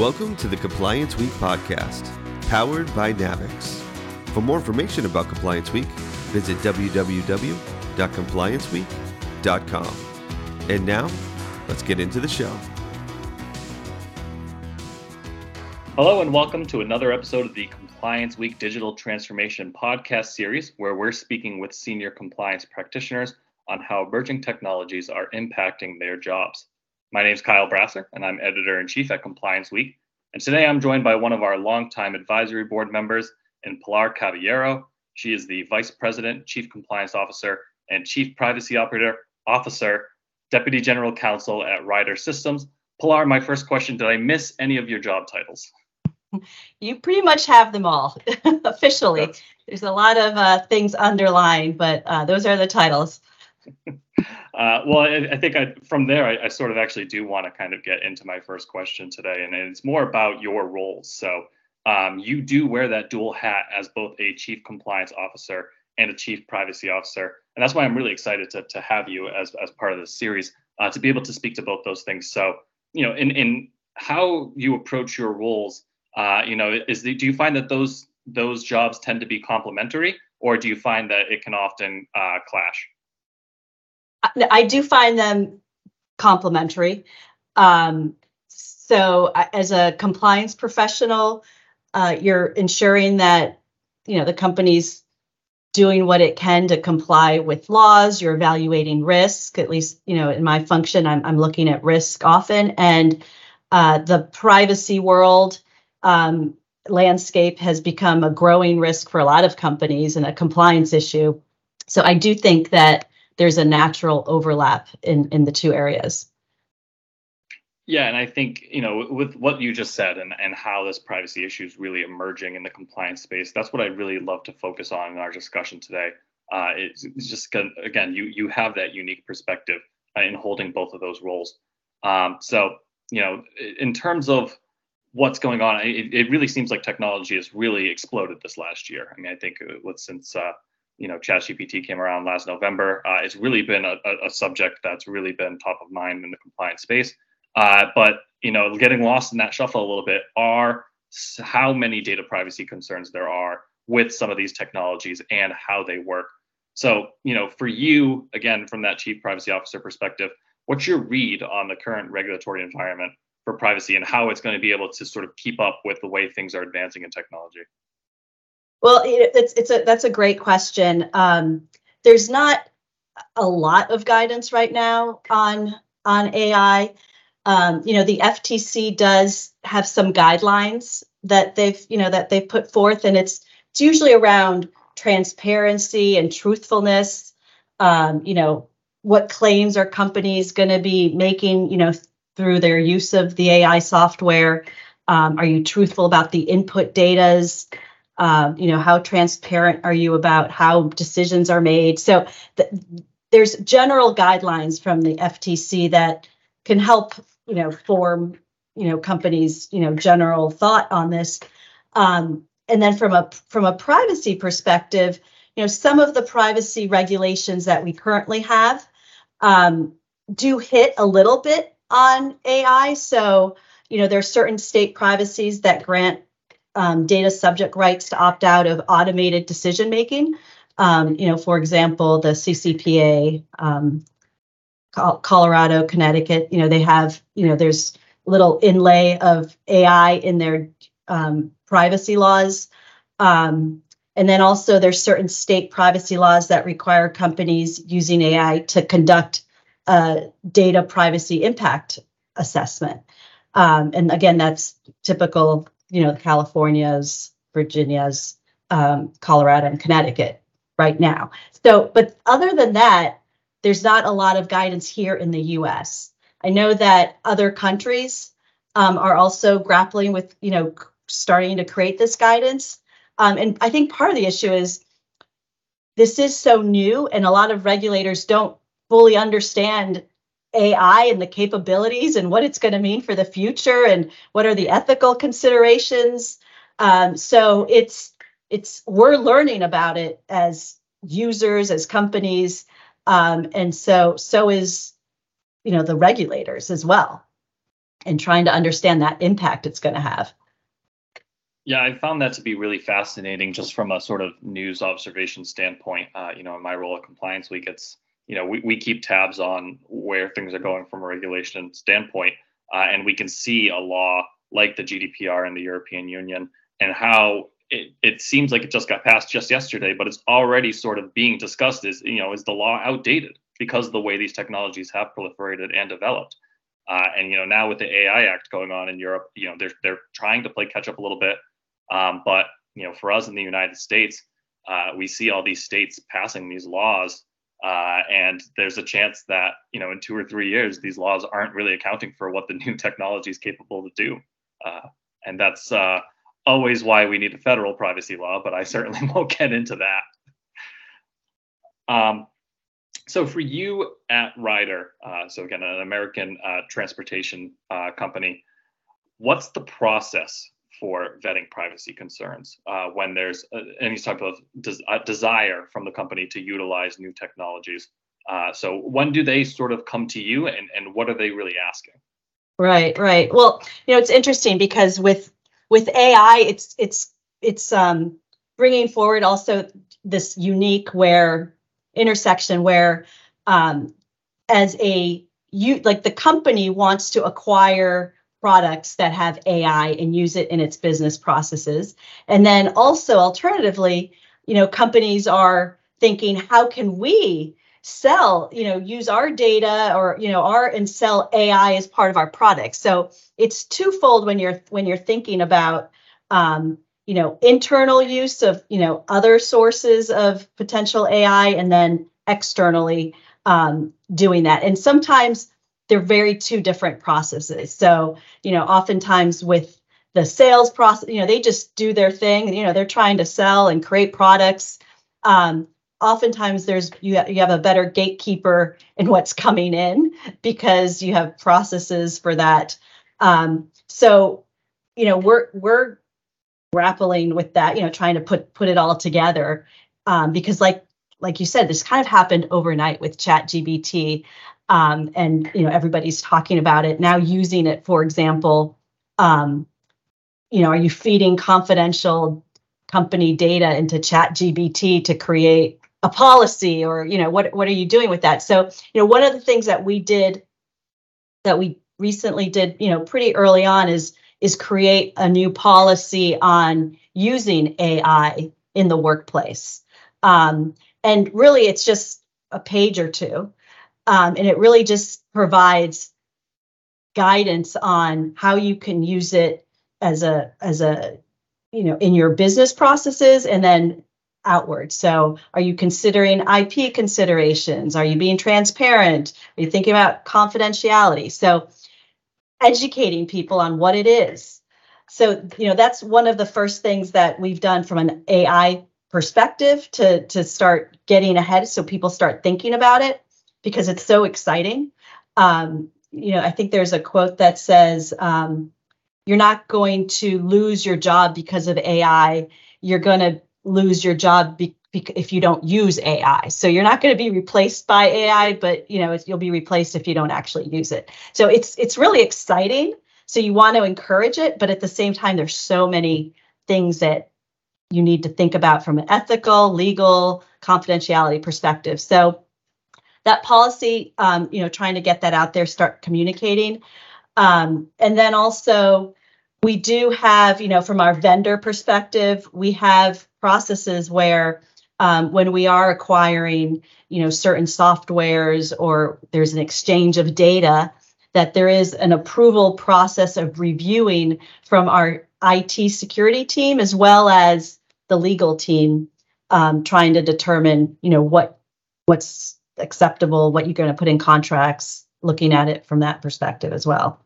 Welcome to the Compliance Week podcast, powered by NAVEX. For more information about Compliance Week, visit www.complianceweek.com. And now, let's get into the show. Hello, and welcome to another episode of the Compliance Week Digital Transformation podcast series, where we're speaking with senior compliance practitioners on how emerging technologies are impacting their jobs. My name is Kyle Brasseur, and I'm editor in chief at Compliance Week. And today I'm joined by one of our longtime advisory board members, in Pilar Caballero. She is the vice president, chief compliance officer, and chief privacy operator officer, deputy general counsel at Ryder Systems. Pilar, my first question Did I miss any of your job titles? You pretty much have them all officially. That's... There's a lot of uh, things underlined, but uh, those are the titles. Uh, well, I, I think I, from there, I, I, sort of actually do want to kind of get into my first question today, and it's more about your roles. So, um, you do wear that dual hat as both a chief compliance officer and a chief privacy officer, and that's why I'm really excited to, to have you as, as part of this series uh, to be able to speak to both those things. So, you know, in in how you approach your roles, uh, you know, is the, do you find that those those jobs tend to be complementary, or do you find that it can often uh, clash? I do find them complementary. Um, so, as a compliance professional, uh, you're ensuring that you know the company's doing what it can to comply with laws. You're evaluating risk. At least, you know, in my function, I'm, I'm looking at risk often, and uh, the privacy world um, landscape has become a growing risk for a lot of companies and a compliance issue. So, I do think that there's a natural overlap in in the two areas. Yeah, and I think you know with what you just said and and how this privacy issue is really emerging in the compliance space. That's what I really love to focus on in our discussion today. Uh, it's, it's just again, you you have that unique perspective in holding both of those roles. Um, so you know, in terms of what's going on, it, it really seems like technology has really exploded this last year. I mean, I think uh, since uh, you know ChatGPT came around last November. Uh, it's really been a, a, subject that's really been top of mind in the compliance space. Uh, but you know, getting lost in that shuffle a little bit are how many data privacy concerns there are with some of these technologies and how they work. So, you know, for you, again, from that chief privacy officer perspective, what's your read on the current regulatory environment for privacy and how it's going to be able to sort of keep up with the way things are advancing in technology? Well, it's it's a that's a great question. Um, there's not a lot of guidance right now on on AI. Um, you know, the FTC does have some guidelines that they've you know that they've put forth, and it's it's usually around transparency and truthfulness. Um, you know, what claims are companies going to be making? You know, through their use of the AI software. Um, are you truthful about the input datas? Um, you know, how transparent are you about how decisions are made? So th- there's general guidelines from the FTC that can help, you know, form, you know, companies, you know, general thought on this. Um, and then from a from a privacy perspective, you know, some of the privacy regulations that we currently have um, do hit a little bit on AI. So, you know, there are certain state privacies that grant um, data subject rights to opt out of automated decision making. Um, you know, for example, the CCPA, um, Colorado, Connecticut. You know, they have you know there's little inlay of AI in their um, privacy laws. Um, and then also there's certain state privacy laws that require companies using AI to conduct a data privacy impact assessment. Um, and again, that's typical you know, California's, Virginia's, um, Colorado, and Connecticut right now. So, but other than that, there's not a lot of guidance here in the U.S. I know that other countries um, are also grappling with, you know, starting to create this guidance. Um, and I think part of the issue is this is so new, and a lot of regulators don't fully understand AI and the capabilities and what it's going to mean for the future and what are the ethical considerations. Um, so it's it's we're learning about it as users, as companies, um, and so so is you know the regulators as well. and trying to understand that impact it's going to have. Yeah, I found that to be really fascinating just from a sort of news observation standpoint. Uh, you know, in my role at Compliance Week, it's, you know, we, we keep tabs on where things are going from a regulation standpoint. Uh, and we can see a law like the GDPR in the European Union and how it, it seems like it just got passed just yesterday, but it's already sort of being discussed is, you know, is the law outdated because of the way these technologies have proliferated and developed. Uh, and you know now with the AI Act going on in Europe, you know they're they're trying to play catch up a little bit. Um, but you know for us in the United States, uh, we see all these states passing these laws, uh, and there's a chance that you know in two or three years these laws aren't really accounting for what the new technology is capable to do. Uh, and that's uh, always why we need a federal privacy law. But I certainly won't get into that. Um, so for you at Ryder, uh, so again, an American uh, transportation uh, company, what's the process for vetting privacy concerns uh, when there's uh, any type of des- desire from the company to utilize new technologies? Uh, so when do they sort of come to you, and and what are they really asking? Right, right. Well, you know, it's interesting because with with AI, it's it's it's um, bringing forward also this unique where intersection where um, as a you like the company wants to acquire products that have AI and use it in its business processes. And then also alternatively, you know, companies are thinking, how can we sell, you know, use our data or, you know, our and sell AI as part of our products. So it's twofold when you're when you're thinking about um, you know, internal use of, you know, other sources of potential AI and then externally um, doing that. And sometimes they're very two different processes. So, you know, oftentimes with the sales process, you know, they just do their thing. You know, they're trying to sell and create products. Um, oftentimes there's you have, you have a better gatekeeper in what's coming in because you have processes for that. Um, so, you know, we're we're grappling with that. You know, trying to put put it all together um, because, like like you said, this kind of happened overnight with ChatGPT, um, and you know everybody's talking about it now. Using it, for example, um, you know, are you feeding confidential company data into ChatGPT to create a policy, or you know, what what are you doing with that? So, you know, one of the things that we did that we recently did, you know, pretty early on is is create a new policy on using AI in the workplace. Um, and really it's just a page or two um, and it really just provides guidance on how you can use it as a as a you know in your business processes and then outward so are you considering ip considerations? Are you being transparent? Are you thinking about confidentiality? So educating people on what it is. So you know that's one of the first things that we've done from an ai perspective to to start getting ahead so people start thinking about it because it's so exciting. Um, you know i think there's a quote that says um, you're not going to lose your job because of ai you're going to lose your job be- be- if you don't use ai so you're not going to be replaced by ai but you know you'll be replaced if you don't actually use it. So it's it's really exciting. So you want to encourage it but at the same time there's so many things that you need to think about from an ethical, legal, confidentiality perspective. So that policy, um, you know, trying to get that out there, start communicating. Um, and then also, we do have, you know, from our vendor perspective, we have processes where um, when we are acquiring, you know, certain softwares or there's an exchange of data, that there is an approval process of reviewing from our IT security team as well as the legal team um, trying to determine, you know, what what's acceptable, what you're going to put in contracts, looking at it from that perspective as well.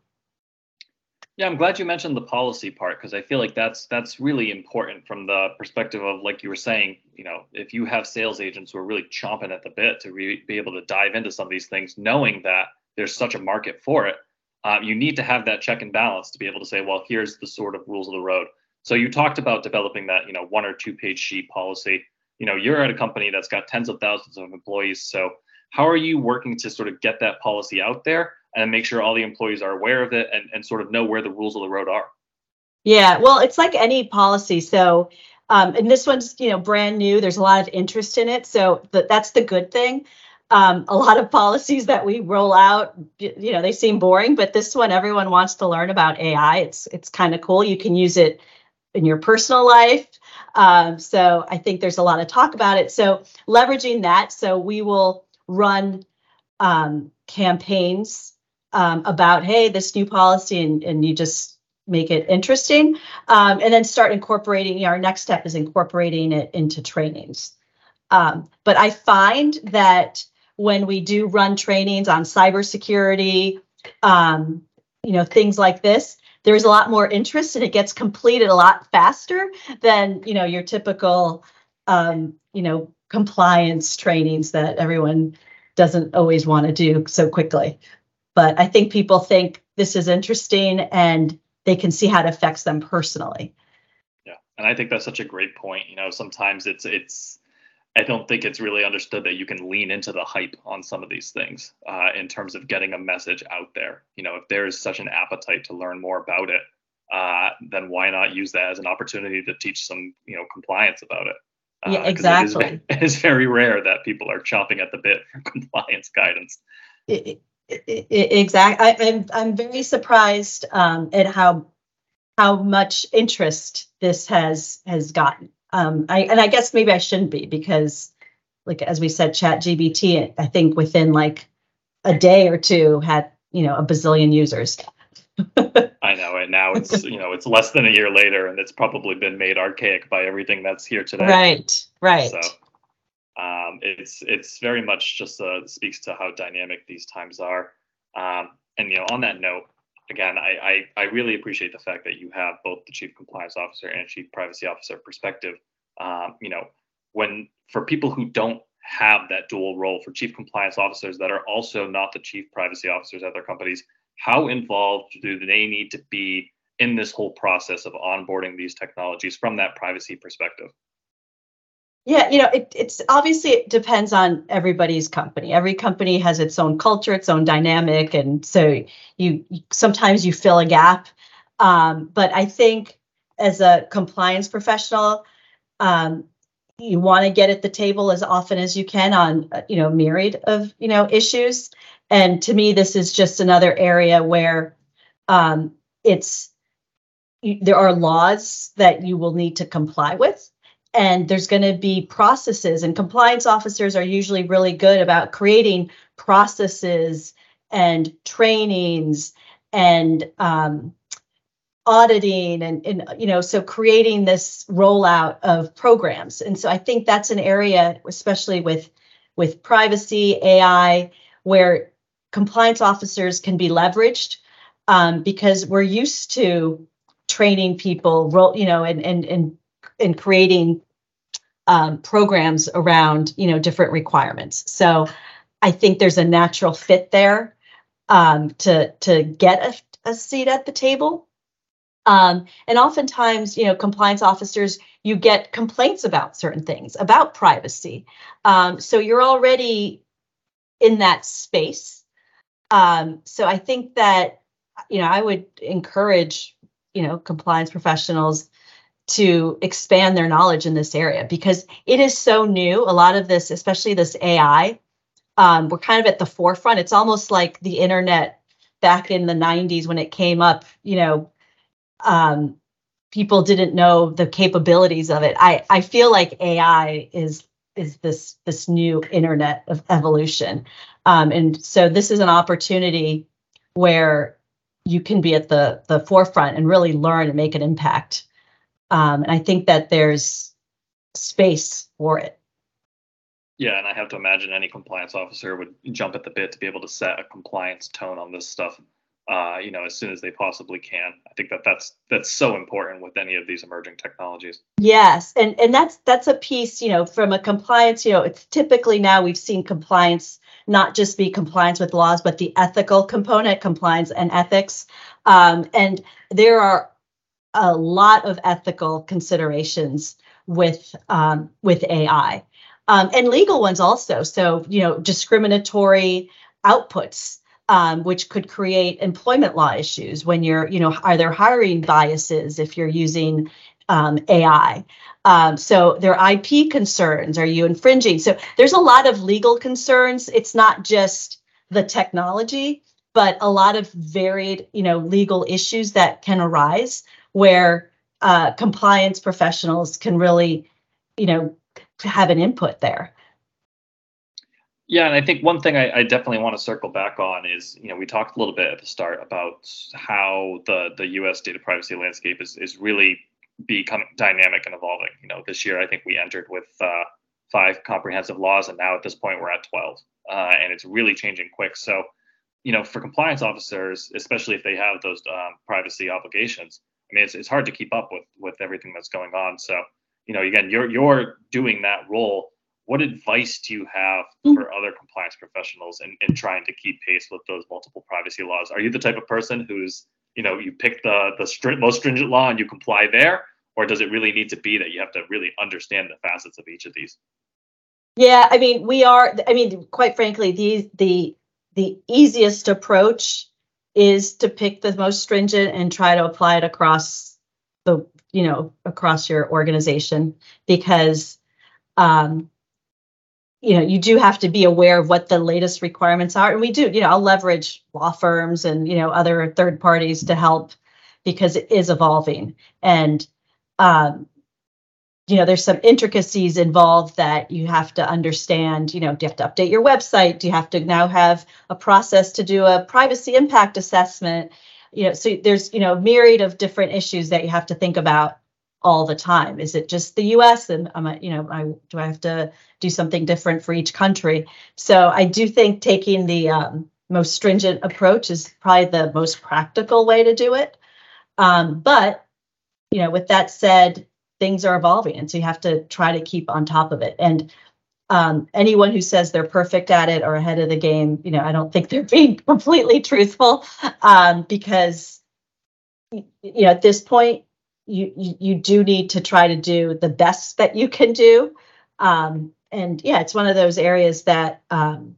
Yeah, I'm glad you mentioned the policy part because I feel like that's that's really important from the perspective of like you were saying, you know, if you have sales agents who are really chomping at the bit to re- be able to dive into some of these things, knowing that there's such a market for it, uh, you need to have that check and balance to be able to say, well, here's the sort of rules of the road. So you talked about developing that, you know, one or two page sheet policy. You know, you're at a company that's got tens of thousands of employees. So how are you working to sort of get that policy out there? and make sure all the employees are aware of it and, and sort of know where the rules of the road are. Yeah, well, it's like any policy. So, um, and this one's you know brand new. There's a lot of interest in it, so th- that's the good thing. Um, a lot of policies that we roll out, you know, they seem boring, but this one, everyone wants to learn about AI. It's it's kind of cool. You can use it in your personal life. Um, so I think there's a lot of talk about it. So leveraging that, so we will run um, campaigns um, about, hey, this new policy, and, and you just make it interesting, um, and then start incorporating. You know, our next step is incorporating it into trainings. Um, but I find that when we do run trainings on cybersecurity, um, you know, things like this, there's a lot more interest and it gets completed a lot faster than, you know, your typical, um, you know, compliance trainings that everyone doesn't always want to do so quickly. But I think people think this is interesting and they can see how it affects them personally. Yeah, and I think that's such a great point. You know, sometimes it's it's I don't think it's really understood that you can lean into the hype on some of these things uh, in terms of getting a message out there. You know, if there is such an appetite to learn more about it, uh, then why not use that as an opportunity to teach some, you know, compliance about it? Uh, yeah, exactly. It is, it is, very rare that people are chopping at the bit for compliance guidance. It, exactly. I, am I'm, I'm very surprised um, at how how much interest this has has gotten. Um, I and I guess maybe I shouldn't be because, like as we said, ChatGPT, I think within like a day or two had you know a bazillion users. I know, and now it's you know it's less than a year later, and it's probably been made archaic by everything that's here today. Right, right. So, um, it's it's very much just uh, speaks to how dynamic these times are. Um, and you know, on that note, again, I, I, I really appreciate the fact that you have both the chief compliance officer and chief privacy officer perspective. Um, you know, when for people who don't have that dual role for chief compliance officers that are also not the chief privacy officers at their companies, how involved do they need to be in this whole process of onboarding these technologies from that privacy perspective? Yeah, you know, it, it's obviously it depends on everybody's company. Every company has its own culture, its own dynamic, and so you sometimes you fill a gap. Um, but I think as a compliance professional, um, you want to get at the table as often as you can on you know myriad of you know issues. And to me, this is just another area where um, it's there are laws that you will need to comply with. And there's going to be processes and compliance officers are usually really good about creating processes and trainings and um, auditing and, and you know so creating this rollout of programs. And so i think that's an area especially with with privacy ai where compliance officers can be leveraged um, because we're used to training people role you know and and and and creating um, programs around you know different requirements. So I think there's a natural fit there um, to to get a, a, seat at the table. Um, and oftentimes, you know, compliance officers, you get complaints about certain things about privacy. Um, so you're already in that space. Um, so I think that you know I would encourage you know compliance professionals to expand their knowledge in this area because it is so new. A lot of this, especially this AI, um, we're kind of at the forefront. It's almost like the internet back in the 90s when it came up, you know, um, people didn't know the capabilities of it. I, I feel like AI is is this this new internet of evolution. Um, and so this is an opportunity where you can be at the the forefront and really learn and make an impact um, and I think that there's space for it. Yeah, and I have to imagine any compliance officer would jump at the bit to be able to set a compliance tone on this stuff. Uh, you know, as soon as they possibly can. I think that that's that's so important with any of these emerging technologies. Yes, and and that's that's a piece. You know, from a compliance. You know, it's typically now we've seen compliance not just be compliance with laws, but the ethical component, compliance and ethics. Um, and there are a lot of ethical considerations with um, with AI um, and legal ones also. So you know, discriminatory outputs um, which could create employment law issues when you're, you know, are there hiring biases if you're using um, AI? Um, so there are IP concerns. Are you infringing? So there's a lot of legal concerns. It's not just the technology, but a lot of varied, you know, legal issues that can arise where uh, compliance professionals can really, you know, have an input there. Yeah, and I think one thing I, I, definitely want to circle back on is, you know, we talked a little bit at the start about how the the U.S. data privacy landscape is is really becoming dynamic and evolving. You know, this year I think we entered with uh, five comprehensive laws, and now at this point we're at 12, uh, and it's really changing quick. So, you know, for compliance officers, especially if they have those um, privacy obligations, I mean, it's it's hard to keep up with with everything that's going on. So, you know, again, you're you're doing that role what advice do you have mm. for other compliance professionals in, in trying to keep pace with those multiple privacy laws? Are you the type of person who's, you know, you pick the the stri- most stringent law and you comply there, or does it really need to be that you have to really understand the facets of each of these? Yeah, I mean, we are. I mean, quite frankly, the the the easiest approach is to pick the most stringent and try to apply it across the you know across your organization because um, you know you do have to be aware of what the latest requirements are. And we do you know i'll leverage law firms and you know other third parties to help because it is evolving. And um, you know there's some intricacies involved that you have to understand. You know do you have to update your website? Do you have to now have a process to do a privacy impact assessment? You know so there's you know myriad of different issues that you have to think about all the time? Is it just the U.S. and I'm, I, you know, I, do I have to do something different for each country? So I do think taking the um, most stringent approach is probably the most practical way to do it. Um, but you know, with that said, things are evolving, and so you have to try to keep on top of it. And um, anyone who says they're perfect at it or ahead of the game, you know, I don't think they're being completely truthful um, because you know at this point you, you, do need to try to do the best that you can do. Um, and yeah, it's one of those areas that um,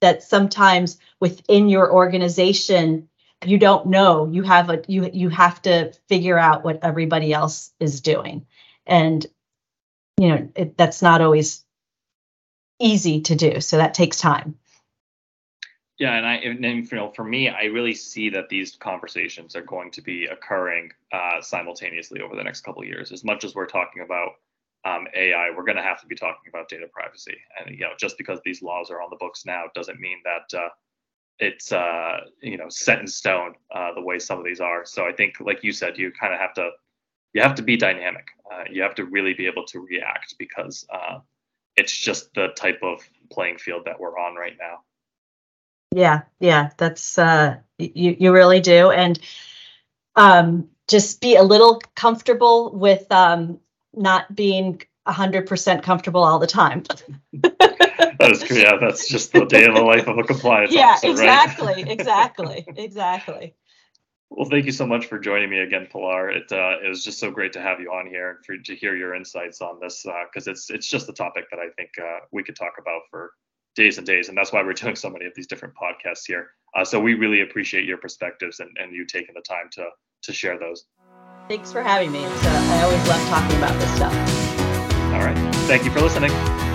that sometimes within your organization you don't know. You have a you you have to figure out what everybody else is doing, and you know it, that's not always easy to do. So that takes time. Yeah, and I and, you know for me, I really see that these conversations are going to be occurring uh, simultaneously over the next couple of years. As much as we're talking about um, AI, we're going to have to be talking about data privacy. And you know, just because these laws are on the books now doesn't mean that uh, it's uh, you know set in stone uh, the way some of these are. So I think, like you said, you kind of have to you have to be dynamic. Uh, you have to really be able to react because uh, it's just the type of playing field that we're on right now. Yeah, yeah, that's uh you you really do. And um just be a little comfortable with um not being 100% comfortable all the time. that is yeah, that's just the day of the life of a compliance yeah, officer, exactly, right? exactly, exactly. Well, thank you so much for joining me again, Pilar. It uh, it was just so great to have you on here and for to hear your insights on this because uh, it's it's just a topic that I think uh, we could talk about for days and days. And that's why we're doing so many of these different podcasts here. Uh, so we really appreciate your perspectives and, and you taking the time to, to share those. Thanks for having me. Uh, I always love talking about this stuff. All right. Thank you for listening.